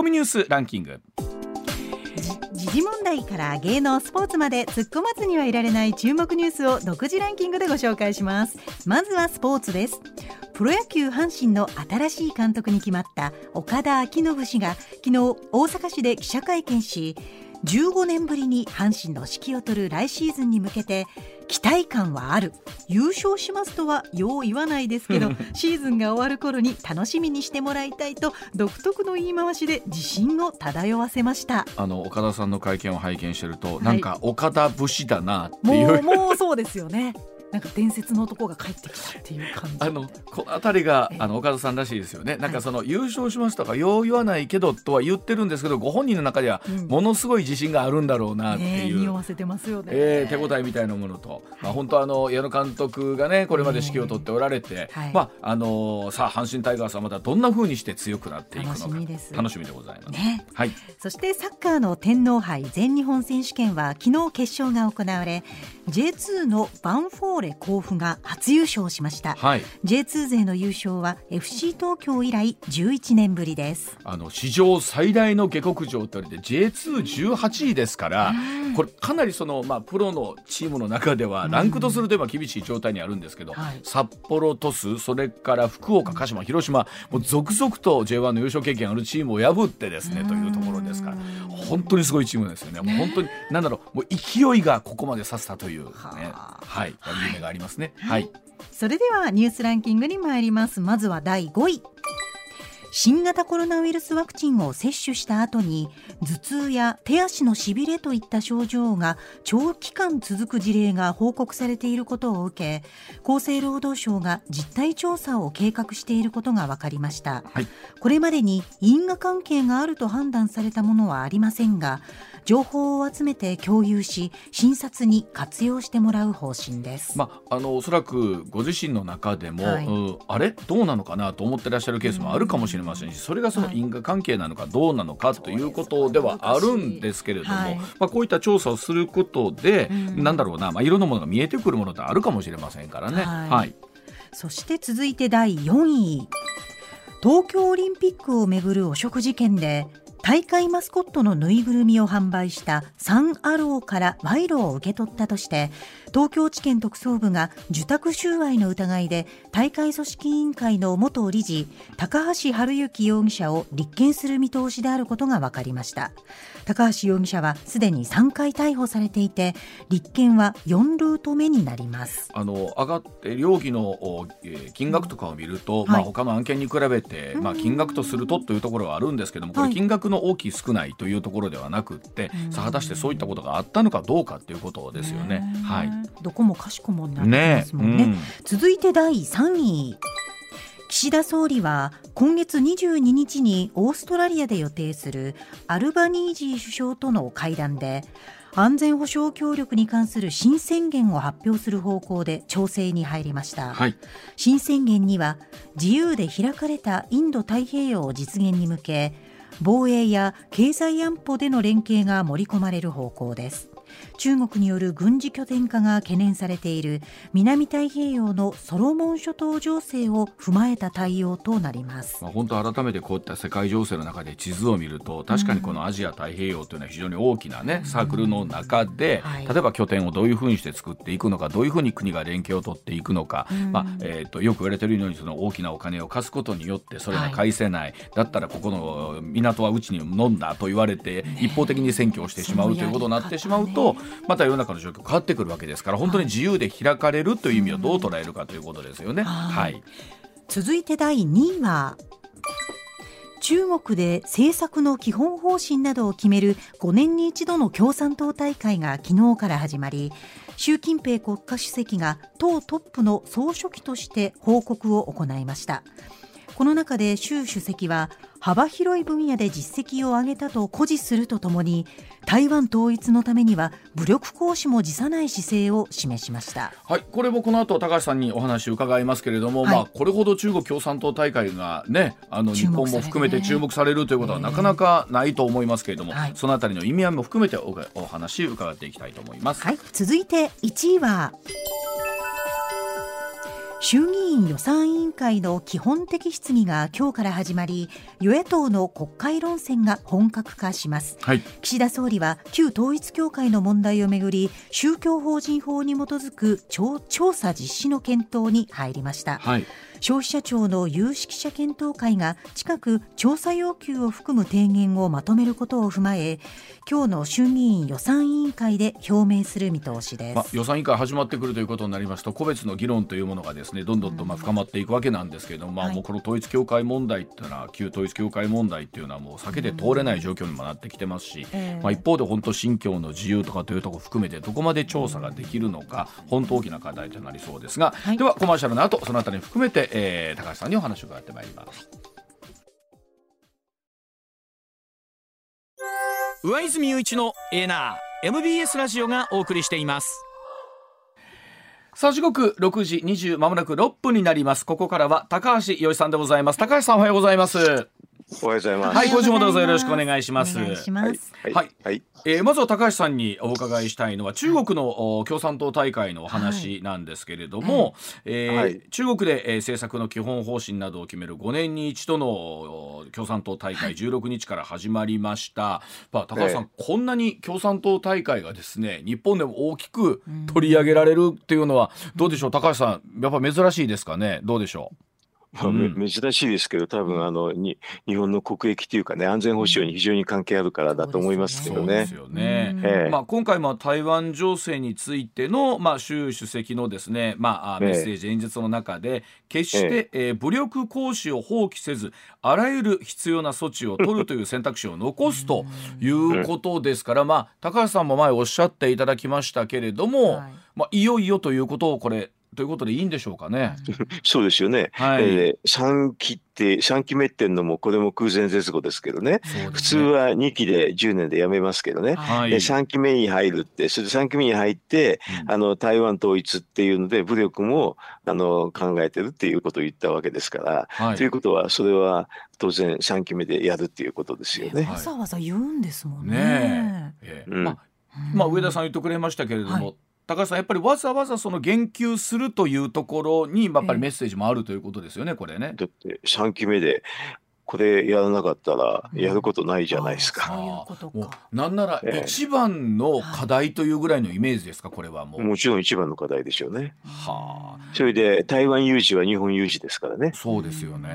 コミニュースランキング。時事問題から芸能スポーツまで突っ込まずにはいられない注目ニュースを独自ランキングでご紹介します。まずはスポーツです。プロ野球阪神の新しい監督に決まった岡田彰信氏が昨日大阪市で記者会見し15年ぶりに阪神の指揮を執る来シーズンに向けて期待感はある。優勝しますとはよう言わないですけど シーズンが終わる頃に楽しみにしてもらいたいと独特の言い回しで自信を漂わせました。あの岡田さんの会見を拝見してると、はい、なんか岡田節だなっていうもうそうですよねなんか伝説の男が帰ってきたっていう感じ。あのこの辺りがあの岡田さんらしいですよ。ねなんかその、優勝しますとか？よう言わないけどとは言ってるんですけどご本人の中ではものすごい自信があるんだろうなっていう、うん、匂わせてますよね、えー、手応えみたいなものと、まあ、本当あの矢野監督がねこれまで指揮を取っておられて、はい、まああのさあ阪神タイガースはまたどんなふうにして強くなっていくのか。楽しみでございます、ね、はい、そしてサッカーの天皇杯全日本選手権は昨日決勝が行われ J2 のバンフォーレ甲府が初優勝しました、はい、J2 勢の優勝は FC 東京以来11年ぶりです。あの史上最大の下克上と言われて J218 位ですから、これかなりその、まあ、プロのチームの中ではランクとすると今厳しい状態にあるんですけど、はい、札幌鳥栖それから福岡鹿島広島もう続々と J1 の優勝経験あるチームを破ってですねというところですから本当にすごいチームですよね。もう本当になんだろうもう勢いがここまでさせたという、ね、はい、夢がありますね。はい、それではニュースランキングに参ります。まずは第5位。新型コロナウイルスワクチンを接種した後に頭痛や手足のしびれといった症状が長期間続く事例が報告されていることを受け厚生労働省が実態調査を計画していることが分かりました、はい、これまでに因果関係があると判断されたものはありませんが情報を集めて共有し診察に活用してもらう方針です、まあ、あのおそらくご自身の中でも、はい、あれ？どうなのかなと思ってらっしゃるケースもあるかもしれませんしそれがその因果関係なのかどうなのかということではあるんですけれども、はい、まあ、こういった調査をすることで、うん、なんだろうな、まあ、いろんなものが見えてくるものってあるかもしれませんからね。はい、はい、そして続いて第4位。東京オリンピックをめぐる汚職事件で大会マスコットのぬいぐるみを販売したサン・アローから賄賂を受け取ったとして東京地検特捜部が受託収賄の疑いで大会組織委員会の元理事高橋治之容疑者を立件する見通しであることが分かりました。高橋容疑者はすでに3回逮捕されていて立件は4ルート目になります。あの上がって容疑の金額とかを見ると、まあ、他の案件に比べて、まあ、金額とするとというところはあるんですけどもこれ金額の大きい少ないというところではなくってさあ果たしてそういったことがあったのかどうかということですよね。はい、どこもかしこもになってますもんね。ねうん、続いて第3位岸田総理は今月22日にオーストラリアで予定するアルバニージー首相との会談で安全保障協力に関する新宣言を発表する方向で調整に入りました、はい、新宣言には自由で開かれたインド太平洋実現に向け防衛や経済安保での連携が盛り込まれる方向です。中国による軍事拠点化が懸念されている南太平洋のソロモン諸島情勢を踏まえた対応となります、まあ、本当改めてこういった世界情勢の中で地図を見ると確かにこのアジア太平洋というのは非常に大きな、ね、サークルの中で、はい、例えば拠点をどういうふうにして作っていくのかどういうふうに国が連携を取っていくのか、まあえーと、よく言われているようにその大きなお金を貸すことによってそれが返せない、はい、だったらここの港はうちに飲んだと言われて、ね、一方的に占拠をしてしまうということになってしまうと、また世の中の状況変わってくるわけですから本当に自由で開かれるという意味をどう捉えるかということですよね。はい、続いて第2位は中国で政策の基本方針などを決める5年に一度の共産党大会が昨日から始まり習近平国家主席が党トップの総書記として報告を行いました。この中で習主席は幅広い分野で実績を上げたと誇示するとともに台湾統一のためには武力行使も辞さない姿勢を示しました。はいこれもこの後高橋さんにお話を伺いますけれども、はい、まあこれほど中国共産党大会がねあの日本も含めて注目されるということはなかなかないと思いますけれども、はい、そのあたりの意味合いも含めておお話伺っていきたいと思います。はい、続いて1位は衆議院予算委員会の基本的質疑が今日から始まり与野党の国会論戦が本格化します、はい、岸田総理は旧統一教会の問題をめぐり宗教法人法に基づく調査実施の検討に入りました、はい消費者庁の有識者検討会が近く調査要求を含む提言をまとめることを踏まえ今日の衆議院予算委員会で表明する見通しです、まあ、予算委員会始まってくるということになりますと個別の議論というものがですねどんどんとまあ深まっていくわけなんですけれども、まあ、もうこの統一教会問題っていうのは旧統一教会問題っていうのはもう避けて通れない状況にもなってきてますし、まあ、一方で本当信教の自由とかというところ含めてどこまで調査ができるのか本当大きな課題となりそうですが、はい、ではコマーシャルの後そのあたり含めて、えー、高橋さんにお話を伺ってまいります。上泉雄一のエナー MBS ラジオがお送りしています。さあ時刻6時20まもなく6分になります。ここからは高橋洋一さんでございます。高橋さんおはようございますおはようございます。はい、今週もどうぞよろしくお願いします。お願いします。はい、はい、はい、えー、まずは高橋さんにお伺いしたいのは中国の共産党大会のお話なんですけれども、はい、えーはい、中国で、えー、政策の基本方針などを決める5年に一度の共産党大会16日から始まりました。まあ、高橋さん、こんなに共産党大会がですね日本でも大きく取り上げられるっていうのはどうでしょう？高橋さんやっぱ珍しいですかね？どうでしょう？まあ、うん、珍しいですけど、多分あのに日本の国益というかね、安全保障に非常に関係あるからだと思いますけどね。まあ今回も台湾情勢についてのまあ習主席のですね、まあメッセージ、演説の中で決して、ええ。武力行使を放棄せず、あらゆる必要な措置を取るという選択肢を残すということですから、まあ高橋さんも前おっしゃっていただきましたけれども、はい、まあいよいよということをこれということでいいんでしょうかね。そうですよね。はい、えー、3期って3期目っていうのもこれも空前絶後ですけどね、ね、普通は2期で10年で辞めますけどね、はい、3期目に入るってそれで3期目に入って、うん、あの台湾統一っていうので武力もあの考えてるっていうことを言ったわけですから、はい、ということはそれは当然3期目でやるっていうことですよね。わざわざ言うんですもんね。ねえ。ー、まあ、まあ、上田さん言ってくれましたけれども、はい高橋さんやっぱりわざわざその言及するというところにやっぱりメッセージもあるということですよね、これね。だって3期目でこれやらなかったらやることないじゃないですか。うん、なんなら一番の課題というぐらいのイメージですか、これはもう。もちろん一番の課題でしょうね。はあ。それで台湾有事は日本有事ですからね。そうですよね。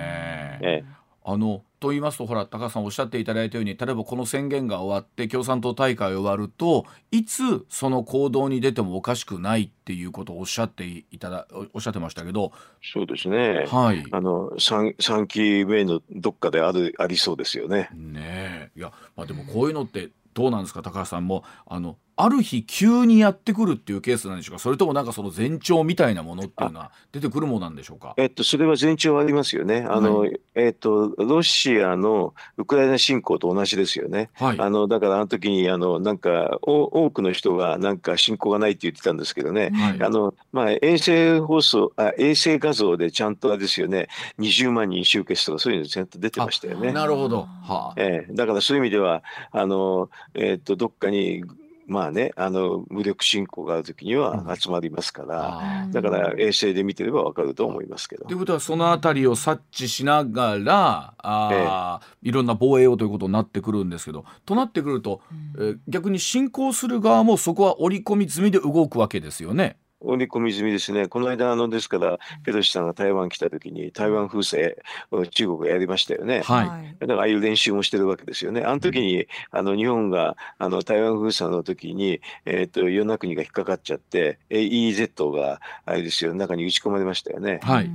ええあのと言いますとほら高橋さんおっしゃっていただいたように例えばこの宣言が終わって共産党大会終わるといつその行動に出てもおかしくないっていうことをおっしゃっていただおっしゃってましたけど。そうですね、はい、あの 3, 3期目のどっかであるありそうですよね。ねいや、まあ、でもこういうのってどうなんですか高橋さんも。あのある日急にやってくるっていうケースなんでしょうか？それともなんかその前兆みたいなものっていうのは出てくるものなんでしょうか？えっとそれは前兆ありますよね。あの、はい、えっとロシアのウクライナ侵攻と同じですよね、はい、あのだからあの時にあのなんか多くの人がなんか侵攻がないって言ってたんですけどね、はい、あのまあ衛星放送あ衛星画像でちゃんとあれですよね。20万人集結とかそういうのちゃんと出てましたよね。なるほど、はあ。えー、だからそういう意味ではあのえっとどっかにまあね、あの武力侵攻がある時には集まりますから、うん、だから衛星で見てればわかると思いますけど。ということはそのあたりを察知しながらあ、ええ、いろんな防衛をということになってくるんですけどとなってくると、うん、え逆に侵攻する側もそこは織り込み済みで動くわけですよね。織り込み済みですね。この間、あの、ですから、ペロシさんが台湾来た時に、台湾封鎖を中国がやりましたよね。はい。だから、ああいう練習もしてるわけですよね。あの時に、あの、日本が、あの、台湾封鎖の時に、えっ、ー、と、与那国が引っかかっちゃって、EEZ が、あれですよ、中に打ち込まれましたよね。はい。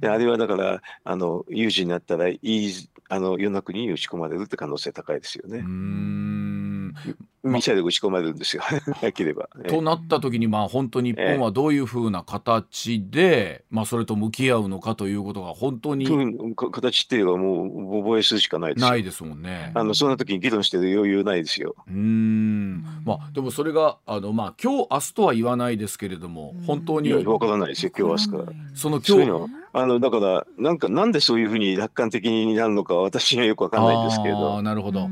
であれはだから、あの、有事になったら、いい、あの、与那国に打ち込まれるって可能性高いですよね。うんミサイル打ち込まれるんですよ、なければ。となった時に、まあ、本当に日本はどういうふうな形で、まあ、それと向き合うのかということが、本当に。形っていうのは、もう、防衛するしかないですないですもんね。あのそんな時に議論してる余裕ないですよ。うん、まあ、でもそれが、あのまあ今日明日とは言わないですけれども、本当に。わからないですよ、今日明日から。その今日あのだから、なんか、なんでそういうふうに楽観的になるのか、私にはよくわかんないんですけど。なるほど。は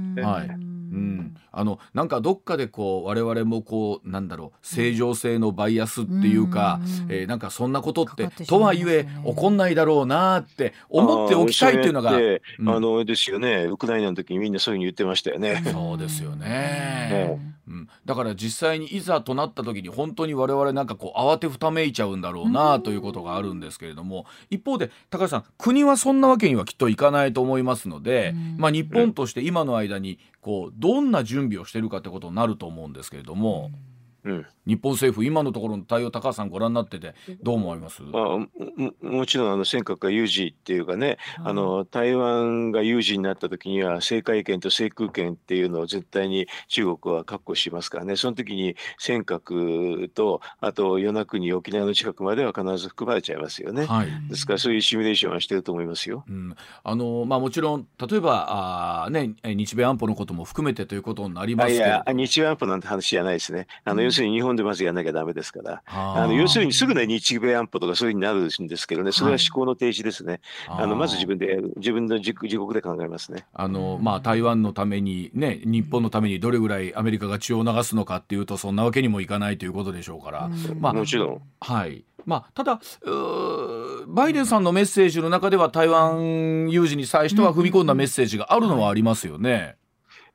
いうんあのなんかどっかでこう我々もこうなんだろう正常性のバイアスっていうか、うん、えー、なんかそんなことって、ね、とはいえ起こんないだろうなって思っておきたいっていうのが、あ,、のですよね。ウクライナの時にみんなそういうふうに言ってましたよね。そうですよね、うん、だから実際にいざとなった時に本当に我々なんかこう慌てふためいちゃうんだろうなということがあるんですけれども、一方で高橋さん国はそんなわけにはきっといかないと思いますので、まあ、日本として今の間にこうどんな準備をしてるかってことになると思うんですけれども。うん、日本政府今のところの対応高橋さんご覧になっててどう思います？あもちろんあの尖閣が有事っていうかね、あの台湾が有事になった時には政界権と制空権っていうのを絶対に中国は確保しますからね。その時に尖閣とあと与那国沖縄の近くまでは必ず含まれちゃいますよね、はい、ですからそういうシミュレーションはしてると思いますよ。うん、あのまあ、もちろん例えばあ、ね、日米安保のことも含めてということになりますけどいや日米安保なんて話じゃないですね。あの、要するに日本でまずやらなきゃだめですから、あの要するにすぐね、日米安保とかそういうふうになるんですけどね、それは思考の停止ですね。はい、あのまず自分で自分の自自国で考えますね。あのまあ、台湾のために、ね、日本のためにどれぐらいアメリカが血を流すのかっていうと、そんなわけにもいかないということでしょうから。まあ、もちろん。はいまあ、ただバイデンさんのメッセージの中では台湾有事に際しては踏み込んだメッセージがあるのはありますよね。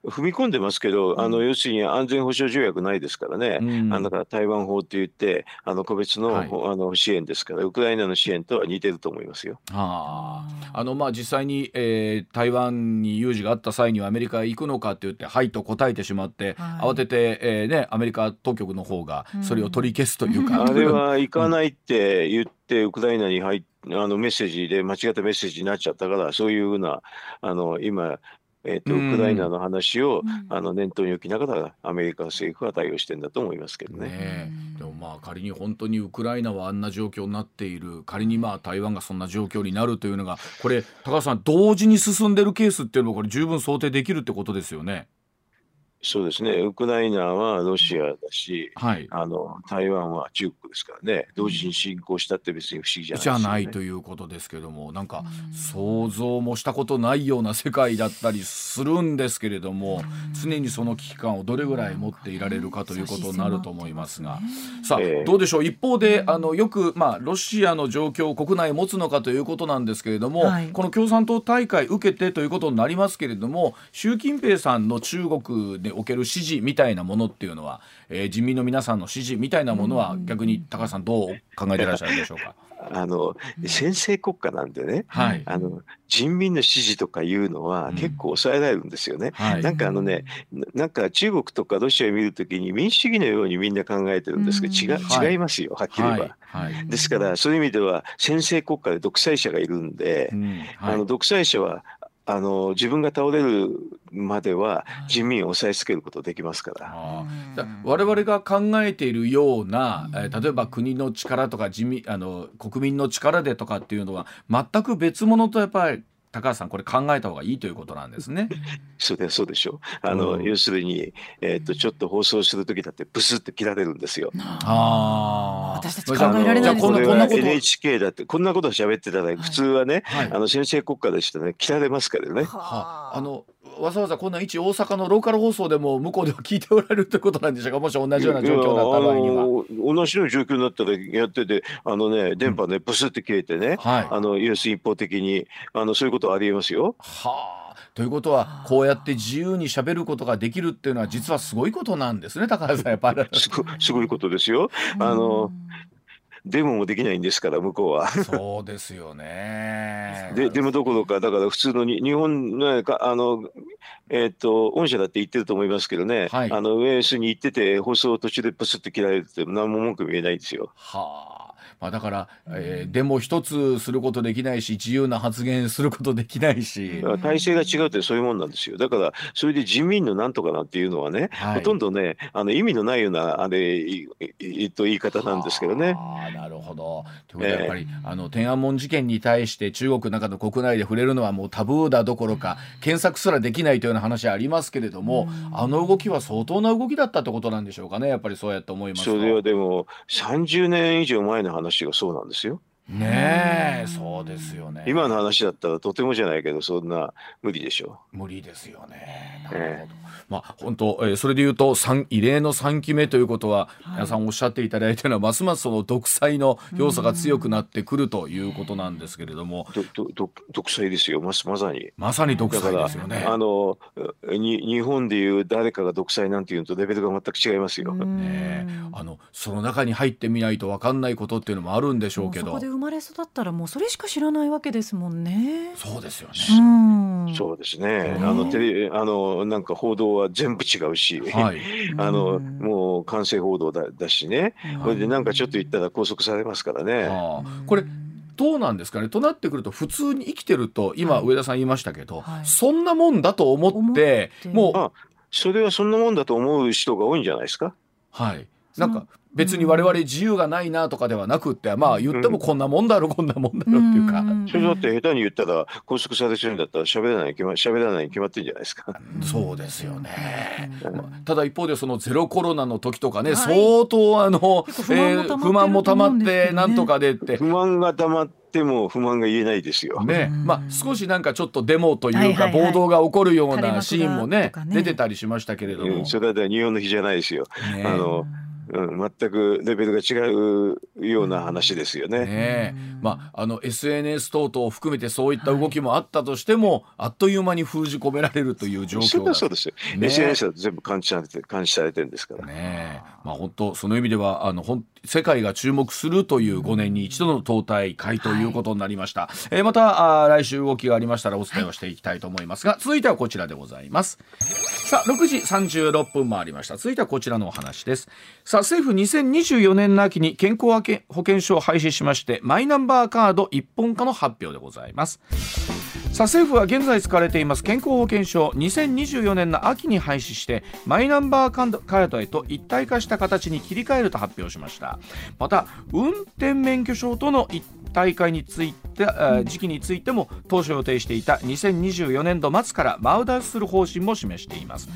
踏み込んでますけど、あの要するに安全保障条約ないですからね、うん、あだから台湾法って言って、あの個別のはい、あの支援ですから、ウクライナの支援とは似てると思いますよ。はあ、あのまあ実際に、えー、台湾に有事があった際にはアメリカへ行くのかって言って、はいと答えてしまって、はい、慌てて、えーね、アメリカ当局の方がそれを取り消すというか、うん、あれは行かないって言って、ウクライナに入って、あのメッセージで間違ったメッセージになっちゃったから、そういうふうな、あの今、えーと、ウクライナの話を、あの念頭に置きながらアメリカ政府は対応してんだと思いますけどね。ねでもまあ仮に本当にウクライナはあんな状況になっている仮にまあ台湾がそんな状況になるというのがこれ高橋さん同時に進んでるケースっていうのはこれ十分想定できるってことですよね。そうですね、ウクライナはロシアだし、はい、あの台湾は中国ですからね、同時に侵攻したって別に不思議じゃない、ね、じゃないということですけども、なんか想像もしたことないような世界だったりするんですけれども、常にその危機感をどれぐらい持っていられるかということになると思いますが、さあ、えー、どうでしょう、一方で、あのよく、まあ、ロシアの状況を国内持つのかということなんですけれども、はい、この共産党大会受けてということになりますけれども、習近平さんの中国でおける支持みたいなものっていうのは、えー、人民の皆さんの支持みたいなものは逆に高橋さんどう考えてらっしゃるでしょうか？あの先制国家なんでね、はい、あの人民の支持とかいうのは結構抑えられるんですよね。うんはい、なんかあのねなんか中国とかロシアを見るときに民主主義のようにみんな考えてるんですけど違,、う違いますよはっきり言えば。はい、ですからそういう意味では先制国家で独裁者がいるんで、うん。あの独裁者はあの自分が倒れるまでは人民を抑えつけることできますから。我々が考えているような、えー、例えば国の力とか人民あの国民の力でとかっていうのは全く別物とやっぱり高橋さんこれ考えた方がいいということなんですね。そうでそうでしょう。あの、うん、要するにえっ、ー、とちょっと放送する時だってブスって切られるんですよ。ああ。私たち考えられないですね。こんなこと NHK だってこんなこと喋ってたら、普通はね、はい、あの先生国家でしたね切られますからね。はあ、あのわざわざこんな一大阪のローカル放送でも向こうでは聞いておられるということなんでしょうか？もし同じような状況だった場合には。同じような状況になったらやっててあのね電波ねブスって切れてね、はい、あの要するに一方的にあのそういうことありえますよ。はあということはこうやって自由にしゃべることができるっていうのは実はすごいことなんですね高橋さんやっぱりすごいことですよ。あのデモもできないんですから向こうは。そうですよね。でデモどころかだから普通のに日本のあのえっ、ー、と御社だって言ってると思いますけどね、はい、あのウェースに行ってて放送途中でプスッと切られて何も文句言えないんですよ。はあ。まあ、だから、えー、でも一つすることできないし自由な発言することできないし。体制が違うってそういうもんなんですよ。だからそれで人民のなんとかなっていうのはね、はい、ほとんどねあの意味のないようなあれと言い方なんですけどね。あなるほど。ということはやっぱり、えー、あの天安門事件に対して中国の中の国内で触れるのはもうタブーだどころか検索すらできないというような話ありますけれども、あの動きは相当な動きだったってことなんでしょうかねやっぱりそうやって思いますそれはでも30年以上前の話がそうなんですよ。ねえ、そうですよね。今の話だったらとてもじゃないけどそんな無理でしょう。無理ですよね。なるほど。えーまあ、本当、えー、それでいうと異例の3期目ということは、はい、皆さんおっしゃっていただいたのはますますその独裁の要素が強くなってくるということなんですけれども、どど独裁ですよ。ままさに。まさに独裁ですよね。あのに日本でいう誰かが独裁なんていうとレベルが全く違いますよ、ね、あのその中に入ってみないと分かんないことっていうのもあるんでしょうけど。そこで生まれ育ったらもうそれしか知らないわけですもんね。そうですよね。そうですね。あのテレあのなんか報道は全部違うし、はい、あのもう完成報道だだしね、これでなんかちょっと言ったら拘束されますからね。これどうなんですかね？となってくると普通に生きてると今上田さん言いましたけど、はい、そんなもんだと思ってもうあそれはそんなもんだと思う人が多いんじゃないですか？はい。なんか別に我々自由がないなとかではなくってまあ言ってもこんなもんだろ、こんなもんだろっていうか、それだって下手に言ったら拘束されてるんだったら喋らない決ま喋らないに決まってるんじゃないですか。そうですよね、ただ一方でそのゼロコロナの時とかね、相当あの、えー、不満もたまってなんとかでって。不満がたまっても不満が言えないですよ。ね、まあ少しなんかちょっとデモというか暴動が起こるようなシーンもね出てたりしましたけれども、それは日本の日じゃないですよ。あのうん、全くレベルが違うような話ですよね。ねまあ、あの SNS 等々を含めてそういった動きもあったとしても、はい、あっという間に封じ込められるという状況が。そうですよ、ね、SNS だと全部監視されて監視されてるんですから。ねまあ、本当その意味ではあのほん世界が注目するという5年に一度の党大会ということになりました、はい、えー、またあ来週動きがありましたらお伝えをしていきたいと思いますが、はい、続いてはこちらでございます。さあ6時36分もありました。続いてはこちらのお話です。さあ政府2024年の秋に健康保険証を廃止しましてマイナンバーカード一本化の発表でございますさあ政府は現在使われています健康保険証2024年の秋に廃止してマイナンバーカードへと一体化した形に切り替えると発表しました。また運転免許証との一大会について時期についても当初予定していた2024年度末から前倒しする方針も示しています。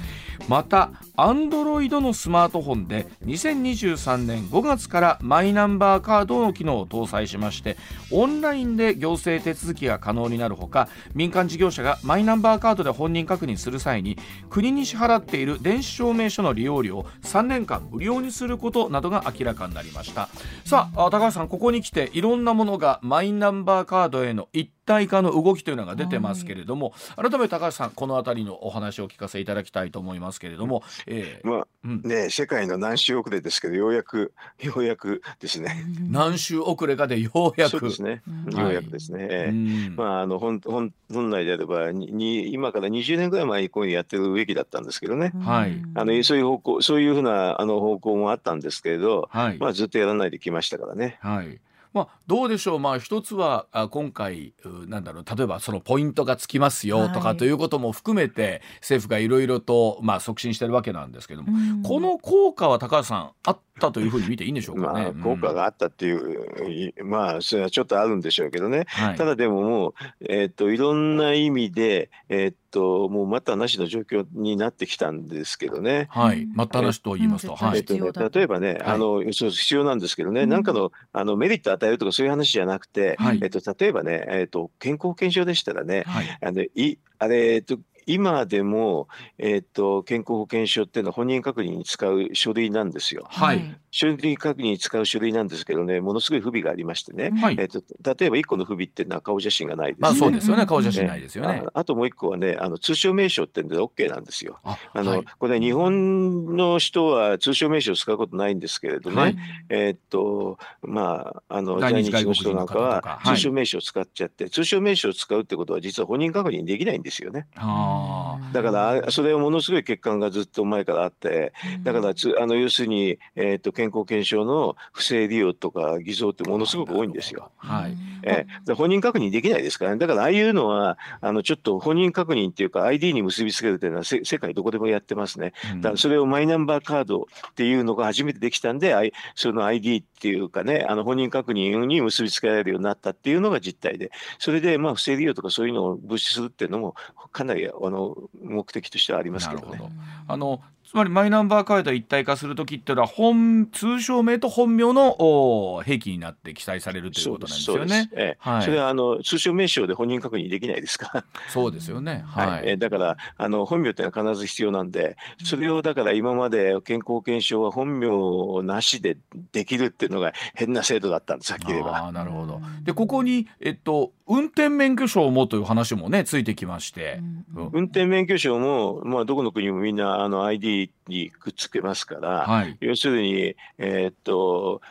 またアンドロイドのスマートフォンで2023年5月からマイナンバーカードの機能を搭載しましてオンラインで行政手続きが可能になるほか民間事業者がマイナンバーカードで本人確認する際に国に支払っている電子証明書の利用料を3年間無料にすることなどが明らかになりました。さあ高橋さんここに来ていろんなものががマイナンバーカードへの一体化の動きというのが出てますけれども、改めて高橋さんこの辺りのお話を聞かせいただきたいと思いますけれども、えー、まあ、うん、ね世界の何週遅れですけどようやくようやくですね。何週遅れかでようやく。ですね、ようやくですね、はい、まああの本本本来であればに今から20年ぐらい前にこういうやってるべきだったんですけどね、はい、あのそういう方向そういうふうなあの方向もあったんですけれど、はい、まあずっとやらないできましたからね。はいまあ、どうでしょう、まあ、一つはあ今回なんだろう。例えばそのポイントがつきますよとかということも含めて、政府がいろいろと、まあ、促進してるわけなんですけども、この効果は高橋さんあったというふうに見ていいんでしょうかね。まあ、効果があったっていう、うん、まあそれはちょっとあるんでしょうけどね、はい、ただでももう、えー、っといろんな意味で、えー、っともう待ったなしの状況になってきたんですけどね。はい、待ったなしと言いますと、はい、えっとね、例えばね、あのそう必要なんですけどね、うん、なんかのあのメリット与えるとかそういう話じゃなくて、はい、えっと例えばね、えっと健康保険証でしたらね、はい、あのいあれえっと今でも、えーと、健康保険証っていうのは本人確認に使う書類なんですよ。はい、書類確認に使う書類なんですけどね、ものすごい不備がありましてね、はい、えーと、例えば1個の不備っていうのは顔写真がないです、ね、まあ、そうですよね、顔写真ないですよね。あともう1個はね、あの通称名称ってんで OK なんですよ。あの、はい、これ、日本の人は通称名称を使うことないんですけれどね、はい、えっ、と、まあ、あの在日の人なんかは通称名称を使っちゃって、通称名称を使うってことは実は本人確認できないんですよね。あだからそれはものすごい欠陥がずっと前からあってだからつあの要するに、えーと、健康保険証の不正利用とか偽造ってものすごく多いんですよ。はい。えー、本人確認できないですからね。だからああいうのはあのちょっと本人確認っていうか ID に結びつけるというのは世界どこでもやってますね。だからそれをマイナンバーカードっていうのが初めてできたんでその ID っていうかねあの本人確認に結びつけられるようになったっていうのが実態で。それでまあ不正利用とかそういうのを防止するっていうのもかなりあの目的としてはありますけどね。あのつまりマイナンバーカード一体化する時っていうのは本通称名と本名の兵器になって記載されるということなんですよね。ええはい、それはあの通称名称で本人確認できないですか？そうですよね。はい。えだからあの本名っていうのは必ず必要なんで、それをだから今まで健康保険証は本名なしでできるっていうのが変な制度だったんです。さっき言えば。あなるほど。でここにえっと運転免許証もという話もねついてきまして、うん、運転免許証もまあどこの国もみんなあの ID にくっつけますから、はい、要するにえー、っと、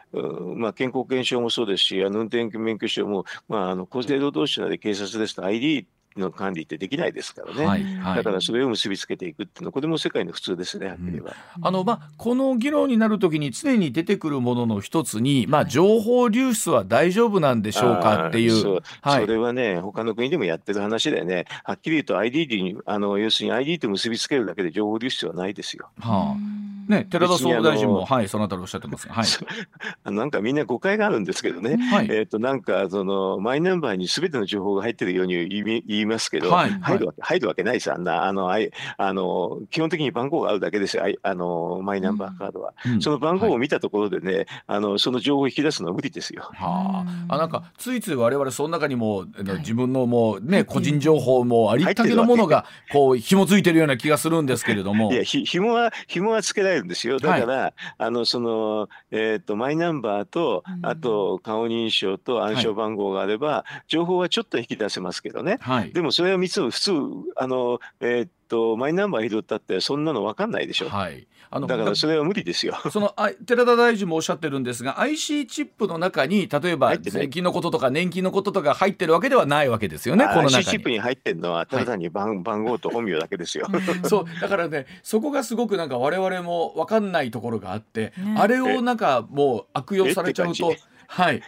まあ健康保険証もそうですし、あの運転免許証もまああの厚生労働省なり警察ですと ID の管理ってできないですからね、はいはい、だからそれを結びつけていくっていうのはこれも世界の普通ですね、はっきり言えば。あのまあ、この議論になるときに常に出てくるものの一つに、まあ、情報流出は大丈夫なんでしょうかっていう。はい、それはね他の国でもやってる話でね。はっきり言うと ID にあの要するに ID と結びつけるだけで情報流出はないですよ。はあね、寺田総務大臣も、はい、そのあたりおっしゃってますが、はい、なんかみんな誤解があるんですけどね、はい、えっ、ー、と、なんか、その、マイナンバーにすべての情報が入ってるように言いますけど、はい、入るわけ、入るわけないです、あんな、あの、ああの、基本的に番号があるだけですよ、あの、マイナンバーカードは。うん、その番号を見たところでね、あの、その情報を引き出すのは無理ですよ。はあ、あなんか、ついつい我々その中にも、自分のもうね、個人情報もありったけのものが、こう、紐づいてるような気がするんですけれども。いや、ひ、紐は、紐はつけられるんですよ。だから、ら、あのその、えーと、マイナンバーと、あと顔認証と暗証番号があれば、はい、情報はちょっと引き出せますけどね、はい、でもそれは3つ普通あの、えーとマイナンバー拾ったってそんなの分かんないでしょ。はい、あのだからそれは無理ですよ。そのあ寺田大臣もおっしゃってるんですが IC チップの中に例えば税金のこととか年金のこととか入ってるわけではないわけですよね。この中 IC チップに入ってるのはただ単に番はい、番号と本名だけですよ。そうだからねそこがすごくなんか我々も分かんないところがあって、ね、あれをなんかもう悪用されちゃうと。はい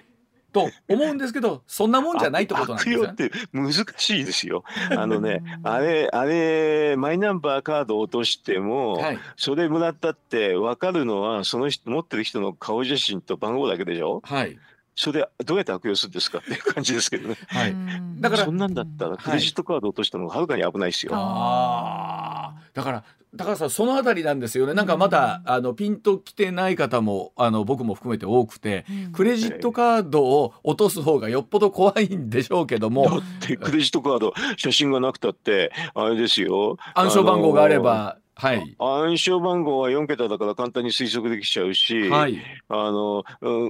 と思うんですけど、そんなもんじゃないってことなんですよ、ね。って難しいですよ。あのね、あれ、あれ、マイナンバーカード落としても、はい、それもらったって分かるのは、その人、持ってる人の顔写真と番号だけでしょ？はい。それどうやって悪用するんですかっていう感じですけどね。はい。だからそんなんだったらクレジットカード落としたのがはるかに危ないですよ。はい、ああ。だから高橋さんそのあたりなんですよね。なんかまだ、あのピンときてない方もあの僕も含めて多くて、うん、クレジットカードを落とす方がよっぽど怖いんでしょうけども。だってクレジットカード写真がなくたってあれですよ。暗証番号があればはい、暗証番号は4桁だから簡単に推測できちゃうし、はい、あの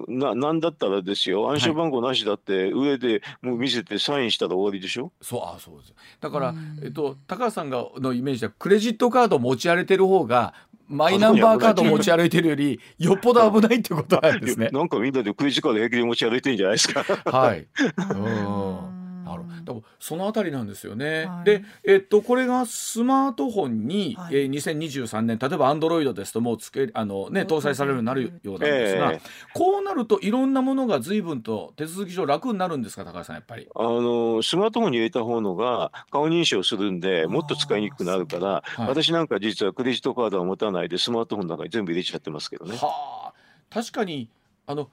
ななんだったらですよ。暗証番号なしだって上でもう見せてサインしたら終わりでしょ？そうあそうですだから、えっと、高橋さんがのイメージではクレジットカード持ち歩いてる方がマイナンバーカード持ち歩いてるよりよ。っぽど危ないってことなんですね。なんかみんなでクレジットカード平気で持ち歩いてるんじゃないですか。はい。うんなる。だからそのあたりなんですよね。はい、で、えっと、これがスマートフォンに、はい、えー、2023年例えばアンドロイドですともうつけあの、ね、搭載されるようになるようなんですが、えー、こうなるといろんなものが随分と手続き上楽になるんですか高橋さんやっぱり？あのスマートフォンに入れた方のが顔認証するんでもっと使いにくくなるから、はい、私なんか実はクレジットカードは持たないでスマートフォンの中に全部入れちゃってますけどね。はあ。確かにあの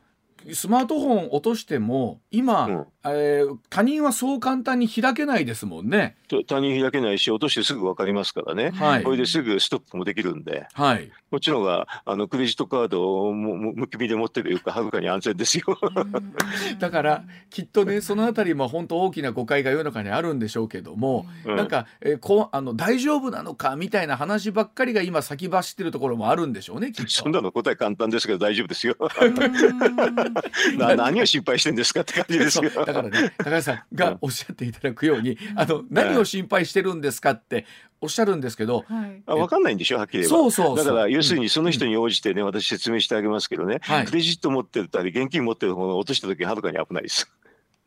スマートフォン落としても今、うん、えー、他人はそう簡単に開けないですもんね。他人開けないし落としてすぐ分かりますからね、はい、これですぐストップもできるんで、はい、こっちの方があのクレジットカードをむきみで持ってるいうかはるかに安全ですよ。だからきっとねそのあたりも本当大きな誤解が世の中にあるんでしょうけども、うん、なんか、えー、こあの大丈夫なのかみたいな話ばっかりが今先走ってるところもあるんでしょうねそんなの答え簡単ですけど大丈夫ですよ な何を心配してんですかって感じですよ。だからね高橋さんがおっしゃっていただくように、あの何を心配してるんですかっておっしゃるんですけど、はい、あ分かんないんでしょはっきり言えば。そうそうだから要するにその人に応じてね、うん、私説明してあげますけどね、はい、クレジット持ってたり現金持ってる方が落とした時はるかに危ないです。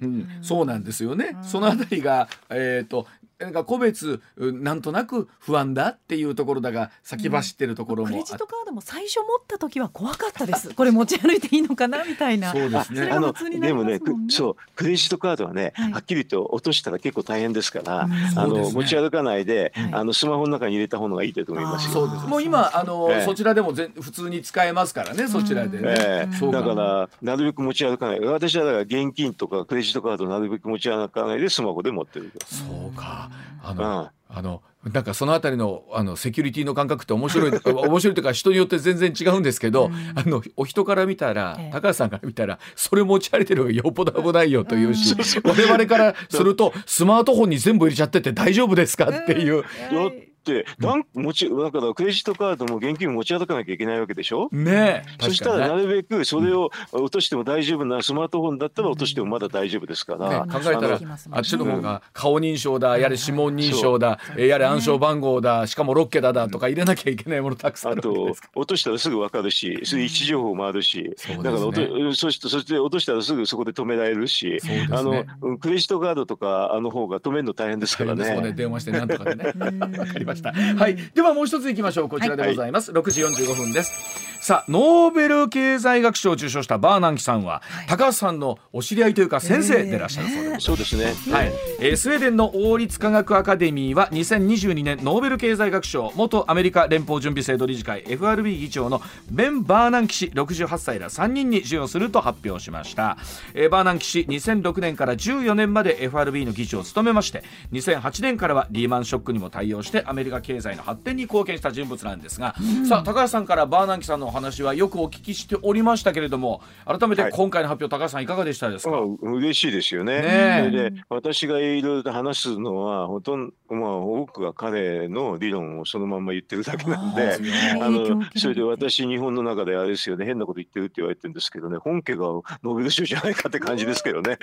うん、そうなん。ですよね。そのあたりが、えっ、ー、と、なんか個別なんとなく不安だっていうところだが先走ってるところも、うん、クレジットカードも最初持った時は怖かったです。これ持ち歩いていいのかなみたいな。そうですね。あのでもねそうクレジットカードはね、はい、はっきりと落としたら結構大変ですから、うん、あの、ね、持ち歩かないで、はい、あのスマホの中に入れた方がいいと思います。そうですもう今あの、えー、そちらでもぜ普通に使えますからねそちらでね、えー、だからなるべく持ち歩かない。私はだから現金とかクレジットカードなるべく持ち歩かないでスマホで持ってるそうかああの、うん、あのなんかそのあたりのあのセキュリティの感覚って面白い 面白いというか人によって全然違うんですけど、うん、あのお人から見たら、ええ、高橋さんから見たらそれ持ち歩いてるのがよっぽど危ないよというし、うん、我々からすると スマートフォンに全部入れちゃってて大丈夫ですかっていう。ってなん。持ちだからクレジットカードも現金持ち歩かなきゃいけないわけでしょ？ねそしたらなるべくそれを落としても大丈夫なスマートフォンだったら落としてもまだ大丈夫ですから、ね、考えたらあっちの方が顔認証だやれ指紋認証だやれ暗証番号だしかも6桁だとか入れなきゃいけないものたくさんあるあと落としたらすぐ分かるしそれ位置情報もあるし、だからそしてそして落としたらすぐそこで止められるし、あのクレジットカードとかあの方が止めるの大変ですからね。電話してなんとかでね。わかりました。はい。ではもう一ついきましょう。こちらでございます、はい、6時45分です。さあノーベル経済学賞を受賞したバーナンキさんは、はい、高橋さんのお知り合いというか先生でいらっしゃるそうでそうですね、はい。えー、スウェーデンの王立科学アカデミーは2022年ノーベル経済学賞元アメリカ連邦準備制度理事会 FRB 議長のベン・バーナンキ氏68歳ら3人に授与すると発表しました、えー、バーナンキ氏2006年から14年まで FRB の議長を務めまして2008年からはリーマンショックにも対応してアメリカ経済の発展に貢献した人物なんですが、うん、さあ高橋さんからバーナンキさんの話はよくお聞きしておりましたけれども改めて今回の発表、はい、高橋さんいかがでしたですか、嬉しいですよね。ねで私がいろいろ話すのはほとんど、まあ、多くが彼の理論をそのまま言ってるだけなんであのそれで私日本の中であれですよね。変なこと言ってるって言われてるんですけどね。本家がノーベル賞じゃないかって感じですけどね。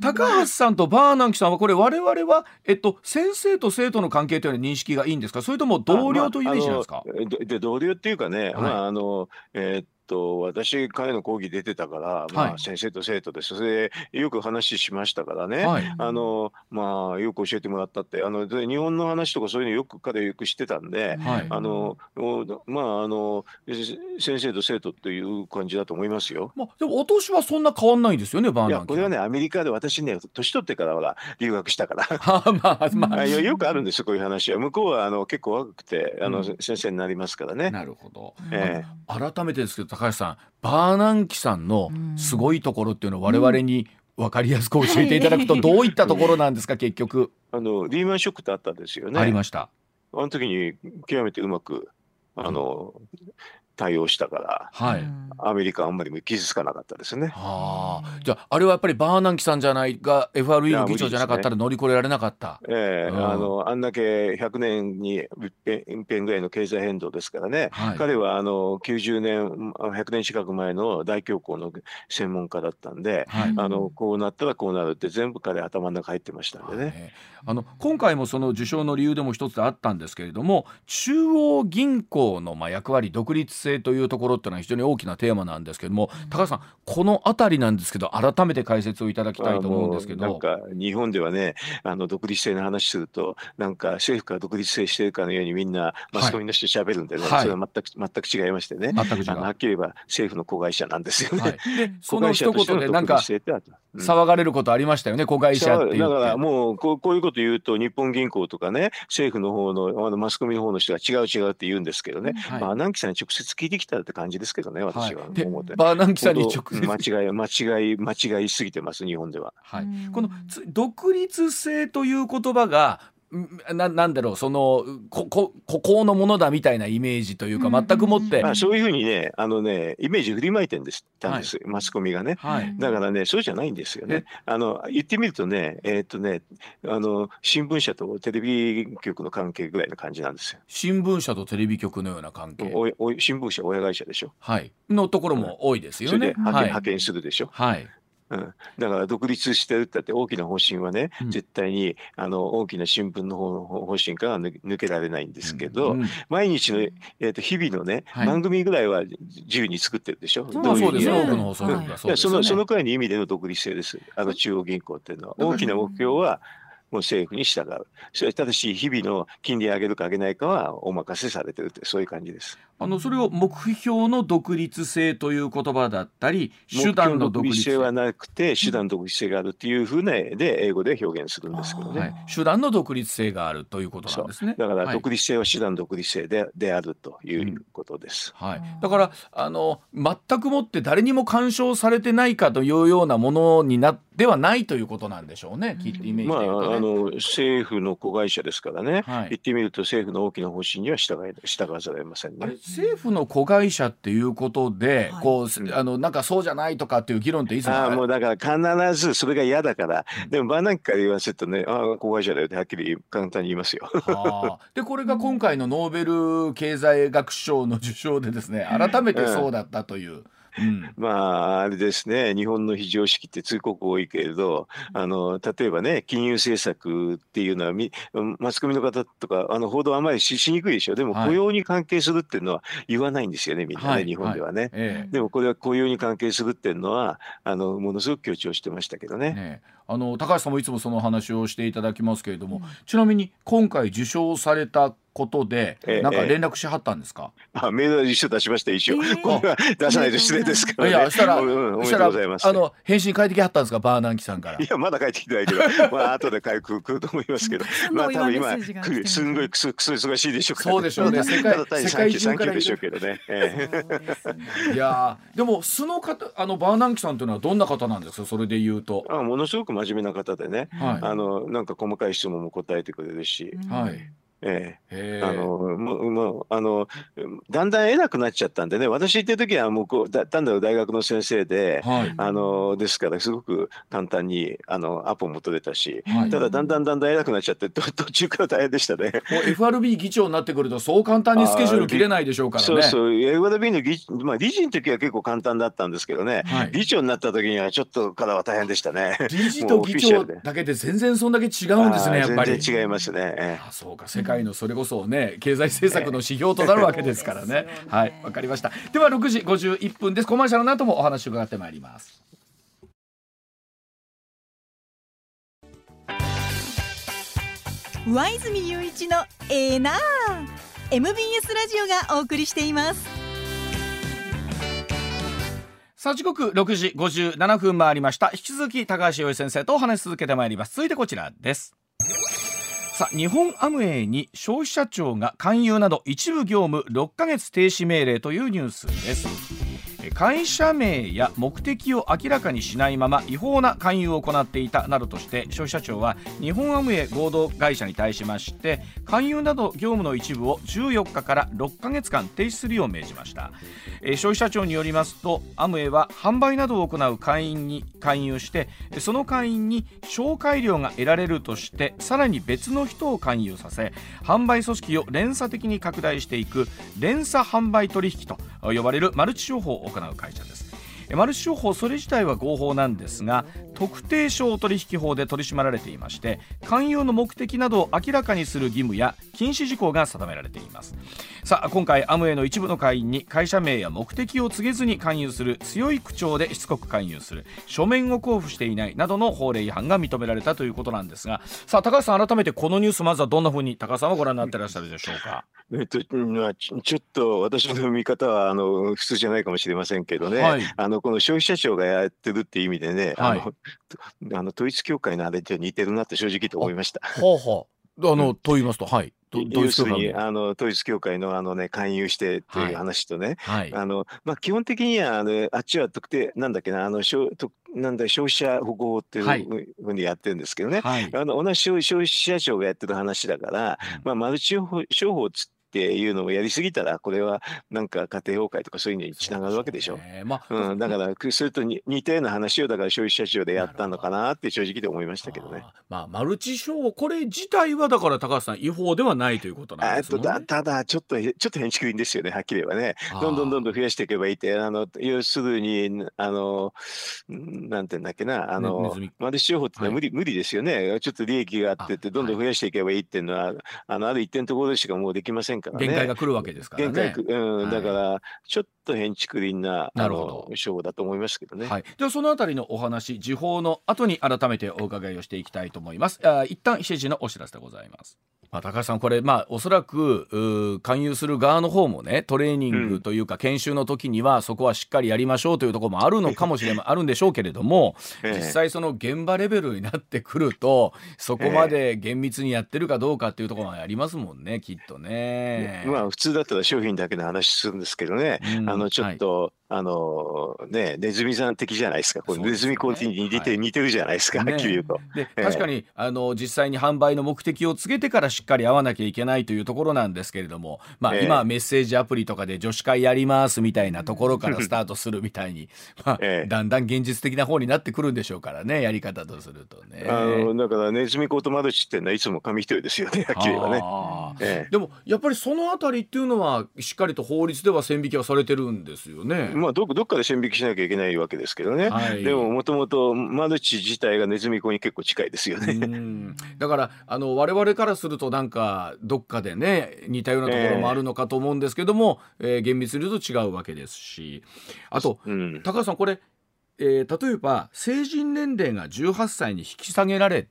高橋さんとバーナンキさんはこれ我々は、えっと、先生と生徒の関係という認識がいいんですか？それとも同僚というイメージなんですか、まあ、で同僚っていうかね、はい、まああのえー、と私彼の講義出てたから、まあ、先生と生徒です。それでよく話しましたからね、はい、あのまあよく教えてもらったって。あの日本の話とかそういうのよく彼よく知ってたんで、はい、あのまああの先生と生徒っていう感じだと思いますよ。まあ、でもお年はそんな変わんないんですよねバーナン。これはねアメリカで私ね年取ってからほら留学したから。まあまあよくあるんですよこういう話は。向こうはあの結構若くてあの、うん、先生になりますからね。なるほど、えー、改めてですけど高橋さんバーナンキさんのすごいところっていうのを我々に分かりやすく教えていただくとどういったところなんですか？結局。あのリーマンショックってあったんですよね。ありました。あの時に極めてうまくあの、対応したから、はい、アメリカあんまり傷つかなかったですね。はあ、じゃああれはやっぱりバーナンキさんじゃないが FRE の議長じゃなかったら乗り越えられなかった。ね、ええーうん、あのあんだけ100年に一遍ぐらいの経済変動ですからね、はい、彼はあの90年100年近く前の大恐慌の専門家だったんで、はい、あのこうなったらこうなるって全部彼頭の中入ってましたんでね。あの今回もその受賞の理由でも一つあったんですけれども中央銀行のまあ役割独立性というところっていうのは非常に大きなテーマなんですけども、高橋さんこの辺りなんですけど改めて解説をいただきたいと思うんですけど。なんか日本ではねあの独立性の話するとなんか政府から独立性してるかのようにみんなマスコミの人しゃべるんでね、はい、それは全く全く違いましてね。全く違う。はっきり言えば政府の子会社なんですよね。はい、で この一言でなんか騒がれることありましたよね、子会社ってだからもうこうこういうこと言うと日本銀行とかね政府の方のあのマスコミの方の人が違う違うって言うんですけどね、はい、まあ南紀さんに直接聞いてきたって感じですけどね私は。思って、はい、バー南紀さんに直接。間違い間違い間違いすぎてます日本では。はい、この独立性という言葉がななんだろうそのここ孤高のものだみたいなイメージというか全くもって、まあ、そういうふうにねあのねイメージ振りまいてんですたんです、はい、マスコミがね、はい、だからねそうじゃないんですよね。あの言ってみるとねえー、っとねあの新聞社とテレビ局の関係ぐらいの感じなんですよ。新聞社とテレビ局のような関係。おお新聞社親会社でしょ。はい。のところも多いですよね、それで派遣,、派遣するでしょ。はいうん、だから独立してるったって大きな方針はね、うん、絶対にあの大きな新聞の方の方針から抜けられないんですけど、うんうん、毎日の、えー、と日々のね、はい、番組ぐらいは自由に作ってるでしょ？どうそうですね。そのそのくらいの意味での独立性です。あの中央銀行っていうのは大きな目標は、もう政府に従う。それただし日々の金利上げるか上げないかはお任せされてるってそういう感じです。あのそれを目標の独立性という言葉だったり手段の独立性。はなくて手段独立性があるっていうふうで英語で表現するんですけどね、はい、手段の独立性があるということなんですね。だから独立性は手段独立性で,、であるということです、はい、だからあの全くもって誰にも干渉されてないかというようなものになではないということなんでしょうね、イメージ、ね、まあ、あの政府の子会社ですからね、はい、言ってみると政府の大きな方針には従い従わざるを得ませんね。政府の子会社っていうことで、はい、こうあのなんかそうじゃないとかっていう議論っていつもあもうだから必ずそれが嫌だから、でもバーナンキから言わせるとね、ああ子会社だよってはっきり簡単に言いますよ。でこれが今回のノーベル経済学賞の受賞でですね改めてそうだったという。うんうん、まああれですね。日本の非常識って通告多いけれどあの例えばね金融政策っていうのはみマスコミの方とかあの報道あまりししにくいでしょ。でも雇用に関係するっていうのは言わないんですよねみんなね、はい、日本ではね、はい。ええ、でもこれは雇用に関係するっていうのはあのものすごく強調してましたけどね。ねあの高橋さんもいつもその話をしていただきますけれども、うん、ちなみに今回受賞されたことで、なんか連絡しはったんですか？あ、メール一緒出しました一緒。これは出さないと失礼ですから、いや、したら、うん、おめでとうございます。あの返信書いてきはったんですか、バーナンキさんから。いや、まだ書いてきてないけど、まあ後で回復来ると思いますけど、まあ多分今すんごいくそくそ忙しいでしょうそうでしょうね。世界世界中からでしょうけどね。いやでもその方あのバーナンキさんというのはどんな方なんですか、それで言うと。あ、ものすごく真面目な方でね、あのなんか細かい質問も答えてくれるし、はい。ええ、あのもうもうあのだんだん偉くなっちゃったんでね私行ってる時はもうこうだ単なる大学の先生で、はい、あのですからすごく簡単にあのアポも取れたし、はい、ただだんだんだんだん偉くなっちゃって途中から大変でしたね。もう FRB 議長になってくるとそう簡単にスケジュール切れないでしょうからね。そうそう FRB の議、まあ、理事の時は結構簡単だったんですけどね、はい、議長になった時にはちょっとからは大変でしたね。理事と議長だけで全然そんだけ違うんですねやっぱり。全然違いますね。あそうか世界のそれこそね経済政策の指標となるわけですからね。はいわかりました。では6時51分です。コマーシャルの後もお話伺ってまいります。上泉雄一のエーナー MBS ラジオがお送りしていますさあ時刻6時57分回りました引き続き高橋洋一先生とお話し続けてまいります続いてこちらですさあ日本アムウェイに消費者庁が勧誘など一部業務6ヶ月停止命令というニュースです。会社名や目的を明らかにしないまま違法な勧誘を行っていたなどとして消費者庁は日本アムウェイ合同会社に対しまして勧誘など業務の一部を14日から6ヶ月間停止するよう命じました、消費者庁によりますとアムウェイは販売などを行う会員に勧誘してその会員に紹介料が得られるとしてさらに別の人を勧誘させ販売組織を連鎖的に拡大していく連鎖販売取引と呼ばれるマルチ商法を行う会社です。マルチ商法それ自体は合法なんですが特定商取引法で取り締まられていまして勧誘の目的などを明らかにする義務や禁止事項が定められています。さあ今回アムウェイの一部の会員に会社名や目的を告げずに勧誘する強い口調でしつこく勧誘する書面を交付していないなどの法令違反が認められたということなんですが。さあ高橋さん改めてこのニュースまずはどんなふうに高橋さんはご覧になっていらっしゃるでしょうか？えっと、まあ、ちょっと私の見方はあの普通じゃないかもしれませんけどね、はい、あのこの消費者庁がやってるっていう意味でね、はい、あの あの統一教会のあれと似てるなって正直と思いました。ほうほうあ。の、と言いますと、はい。要するにあの統一教会のあの、ね、勧誘してっていう話とね、はい、あのまあ、基本的にはあのあっちは特定なんだっけなあの消なんだ消費者保護法っていうふうにやってるんですけどね、はい、あの同じ消費者庁がやってる話だから、まあ、マルチ商法つってっていうのをやりすぎたら、これはなんか家庭崩壊とかそういうのにつながるわけでしょ。う。まあ、うん、だから、それと似たような話をだから消費者庁でやったのかなって正直で思いましたけどね。あまあ、マルチ商これ自体はだから高橋さん、違法ではないということなんですね。だただ、ちょっと、ちょっと変築品ですよね、はっきり言えばね。どんどんどんどん増やしていけばいいって、あの要するに、あの、なんていうんだっけな、あの、ね、マルチ商法ってのは無理はい、無理ですよね。ちょっと利益があってて、どんどん増やしていけばいいっていうのは、あのある一点のところでしかもうできませんからね。限界が来るわけですからね。うん、だから、ちょっと変築林ななるほど章だと思いますけどね。はい。ではそのあたりのお話、時報の後に改めてお伺いをしていきたいと思います。あ一旦7時のお知らせでございます。まあ、高橋さん、これ、まあ、おそらく勧誘する側の方もね、トレーニングというか、研修の時には、そこはしっかりやりましょうというところもあるのかもしれない、あるんでしょうけれども、実際、その現場レベルになってくると、そこまで厳密にやってるかどうかっていうところがありますもんね、きっとね。まあ、普通だったら商品だけの話するんですけどね、うん、あのちょっと、はいあのねネズミさん的じゃないですか。こネズミコーティに似て,、似てるじゃないですか。はっきり言うと。で確かにあの実際に販売の目的を告げてからしっかり会わなきゃいけないというところなんですけれども、まあ、今はメッセージアプリとかで女子会やりますみたいなところからスタートするみたいに、まあ、だんだん現実的な方になってくるんでしょうからねやり方とするとね。あのだからネズミコートマルチってのはいつも紙一重ですよね はっきり言えばね。ええ、でもやっぱりそのあたりっていうのはしっかりと法律では線引きはされてるんですよね。まあどどっかで線引きしなきゃいけないわけですけどね。はい、でももともとマルチ自体がネズミ子に結構近いですよね。だからあの我々からするとなんかどっかでね似たようなところもあるのかと思うんですけども、えー、えー、厳密に言うと違うわけですし。あと、うん、高橋さんこれ、えー、例えば成人年齢が18歳に引き下げられ、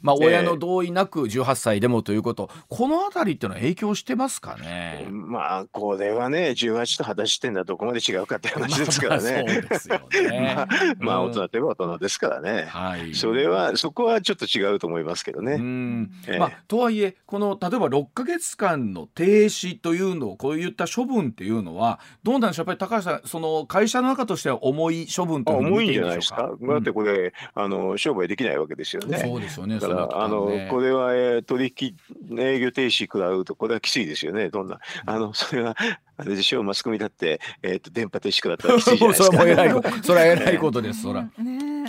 まあ、親の同意なく18歳でもということ、この辺りっていうのは影響してますかね？まあ、これはね、18と20歳点だどこまで違うかって話ですからね。まあ、大人といえば大人ですからね。はい。それは、そこはちょっと違うと思いますけどね。まあ、とはいえ、この、例えば6か月間の停止というのを、こういった処分っていうのは、どうなんでしょう？やっぱり高橋さん、その会社の中としては重い処分という重いんじゃないですか？だってこれ、あの、商売できないわけですよね。そうですよね。だから、あの、これは、えー、取引、営業停止食らうと、これはきついですよね、どんな。あの、それは、あれでしょう、マスコミだって、えっ、ー、と、電波停止食らったらきついじゃないですか。それは偉い、それは偉いことです、そら。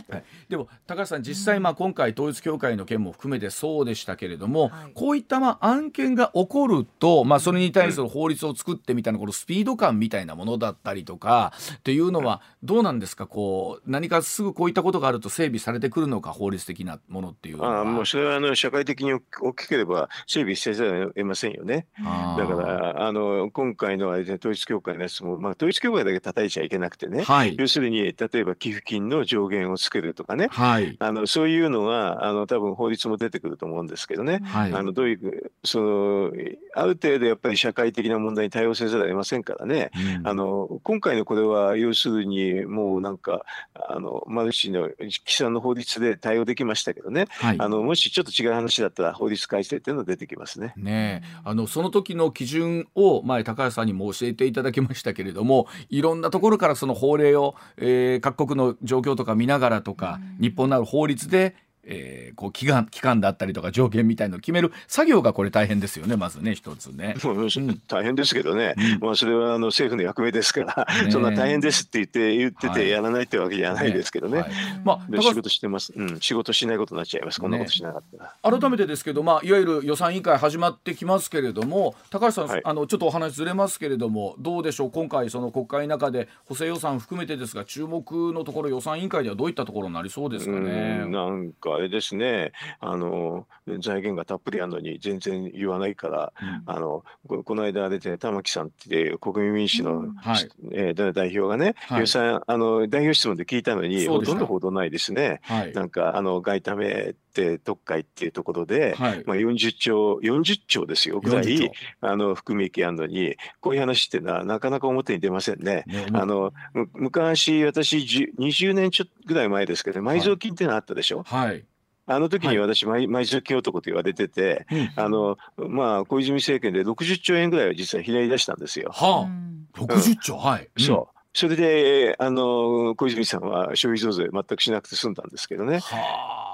ね。はい、でも高橋さん実際まあ今回統一教会の件も含めてそうでしたけれども、はい、こういったまあ案件が起こると、まあ、それに対する法律を作ってみたいなこのスピード感みたいなものだったりとかっていうのはどうなんですか？こう何かすぐこういったことがあると整備されてくるのか法律的なものっていうあもうそれはあの社会的に大きければ整備せざるを得ませんよね。だからあの今回のあれで統一教会のやつも、まあ、統一教会だけ叩いちゃいけなくてね、はい、要するに例えば寄付金の上限をつけるとかね、はい、あのそういうのがあの多分法律も出てくると思うんですけどね、はい、あのどういうそのある程度やっぱり社会的な問題に対応せざるを得ませんからね、うん、あの今回のこれは要するにもうなんかあのマルチの既存の法律で対応できましたけどね、はい、あのもしちょっと違う話だったら法律改正っていうのが出てきますね。ねあのその時の基準を前高橋さんにも教えていただきましたけれどもいろんなところからその法令を、えー、各国の状況とか見ながらとか、うん、日本のある法律でえー、こう期間期間だったりとか条件みたいのを決める作業がこれ大変ですよねまずね一つね。うん、大変ですけどね、うん、まあそれはあの政府の役目ですから、ね、そんな大変ですって言って言っててやらないってわけじゃないですけどね。はい、まあ仕事してます、うん、仕事しないことになっちゃいますこんなことしなかったら。ね、改めてですけど、まあいわゆる予算委員会始まってきますけれども高橋さん、はい、あのちょっとお話ずれますけれどもどうでしょう今回その国会の中で補正予算含めてですが注目のところ予算委員会ではどういったところになりそうですかね。なんかあれですね。あの財源がたっぷりあるのに全然言わないから、うん、あのこの間出て玉木さんって国民民主の、うん。はい、えー、代表がね、はい、予算あの代表質問で聞いたのにほとんど報道ないですね。はい、なんかあの外為って特会っていうところで、はい、まあ、40兆40兆ですよぐらいあの含み益あるのに。こういう話っていうのはなかなか表に出ませんね。ねあの昔私20年ちょっとぐらい前ですけど、埋蔵金っていうのあったでしょ？はい。あの時に私、毎日金男と言われてて、はい、あの、まあ、小泉政権で60兆円ぐらいは実はひねり出したんですよ。はあ、60兆、うん、はい。そう。それで、あの、小泉さんは消費増税全くしなくて済んだんですけどね。はあ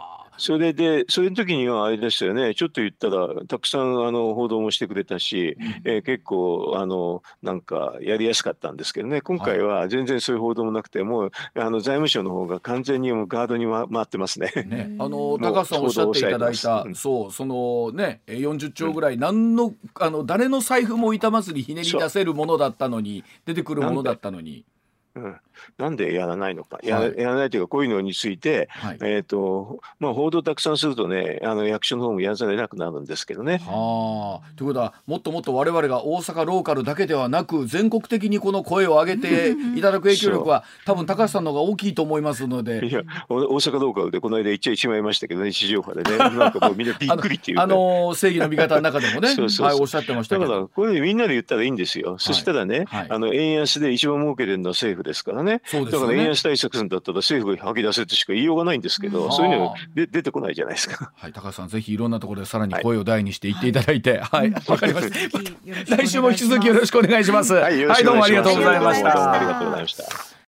それで、それの時にはあれですよね、ちょっと言ったら、たくさんあの報道もしてくれたし、うん、えー、結構、あの、なんかやりやすかったんですけどね、今回は全然そういう報道もなくて、もう、あの財務省の方が完全にもうガードに回ってますね。ね。あの、高橋さんおっしゃっていただいた、そう、そのね、40兆ぐらい、何の、あの、誰の財布も痛まずにひねり出せるものだったのに、出てくるものだったのに。うん、なんでやらないのか、やらないというか、こういうのについて、はい、えーとまあ、報道たくさんするとね、あの役所の方もやらざるを得なくなるんですけどね。はあ、ということは、もっともっと我々が大阪ローカルだけではなく、全国的にこの声を上げて いただく影響力は、多分高橋さんの方が大きいと思いますので。いや、大阪ローカルでこの間言っちゃいしまいましたけどね、地上波でね、なんかもうみんなびっくりっていうあの正義の味方の中でもね そうそうはい、おっしゃってましただから、これみんなで言ったらいいんですよ。そしたらね、はい、あの円安で一番儲けてるのは政府府ですからね、ね、だから円安対策するんだったら政府が吐き出せとしか言いようがないんですけど、うん、そういうので出てこないじゃないですか。はい、高橋さんぜひいろんなところでさらに声を大にして言っていただいて、はい、わ、はい、かりました。来週も引き続きよろしくお願いします。はい、はい、どうもありがとうございました。ありがとうございました。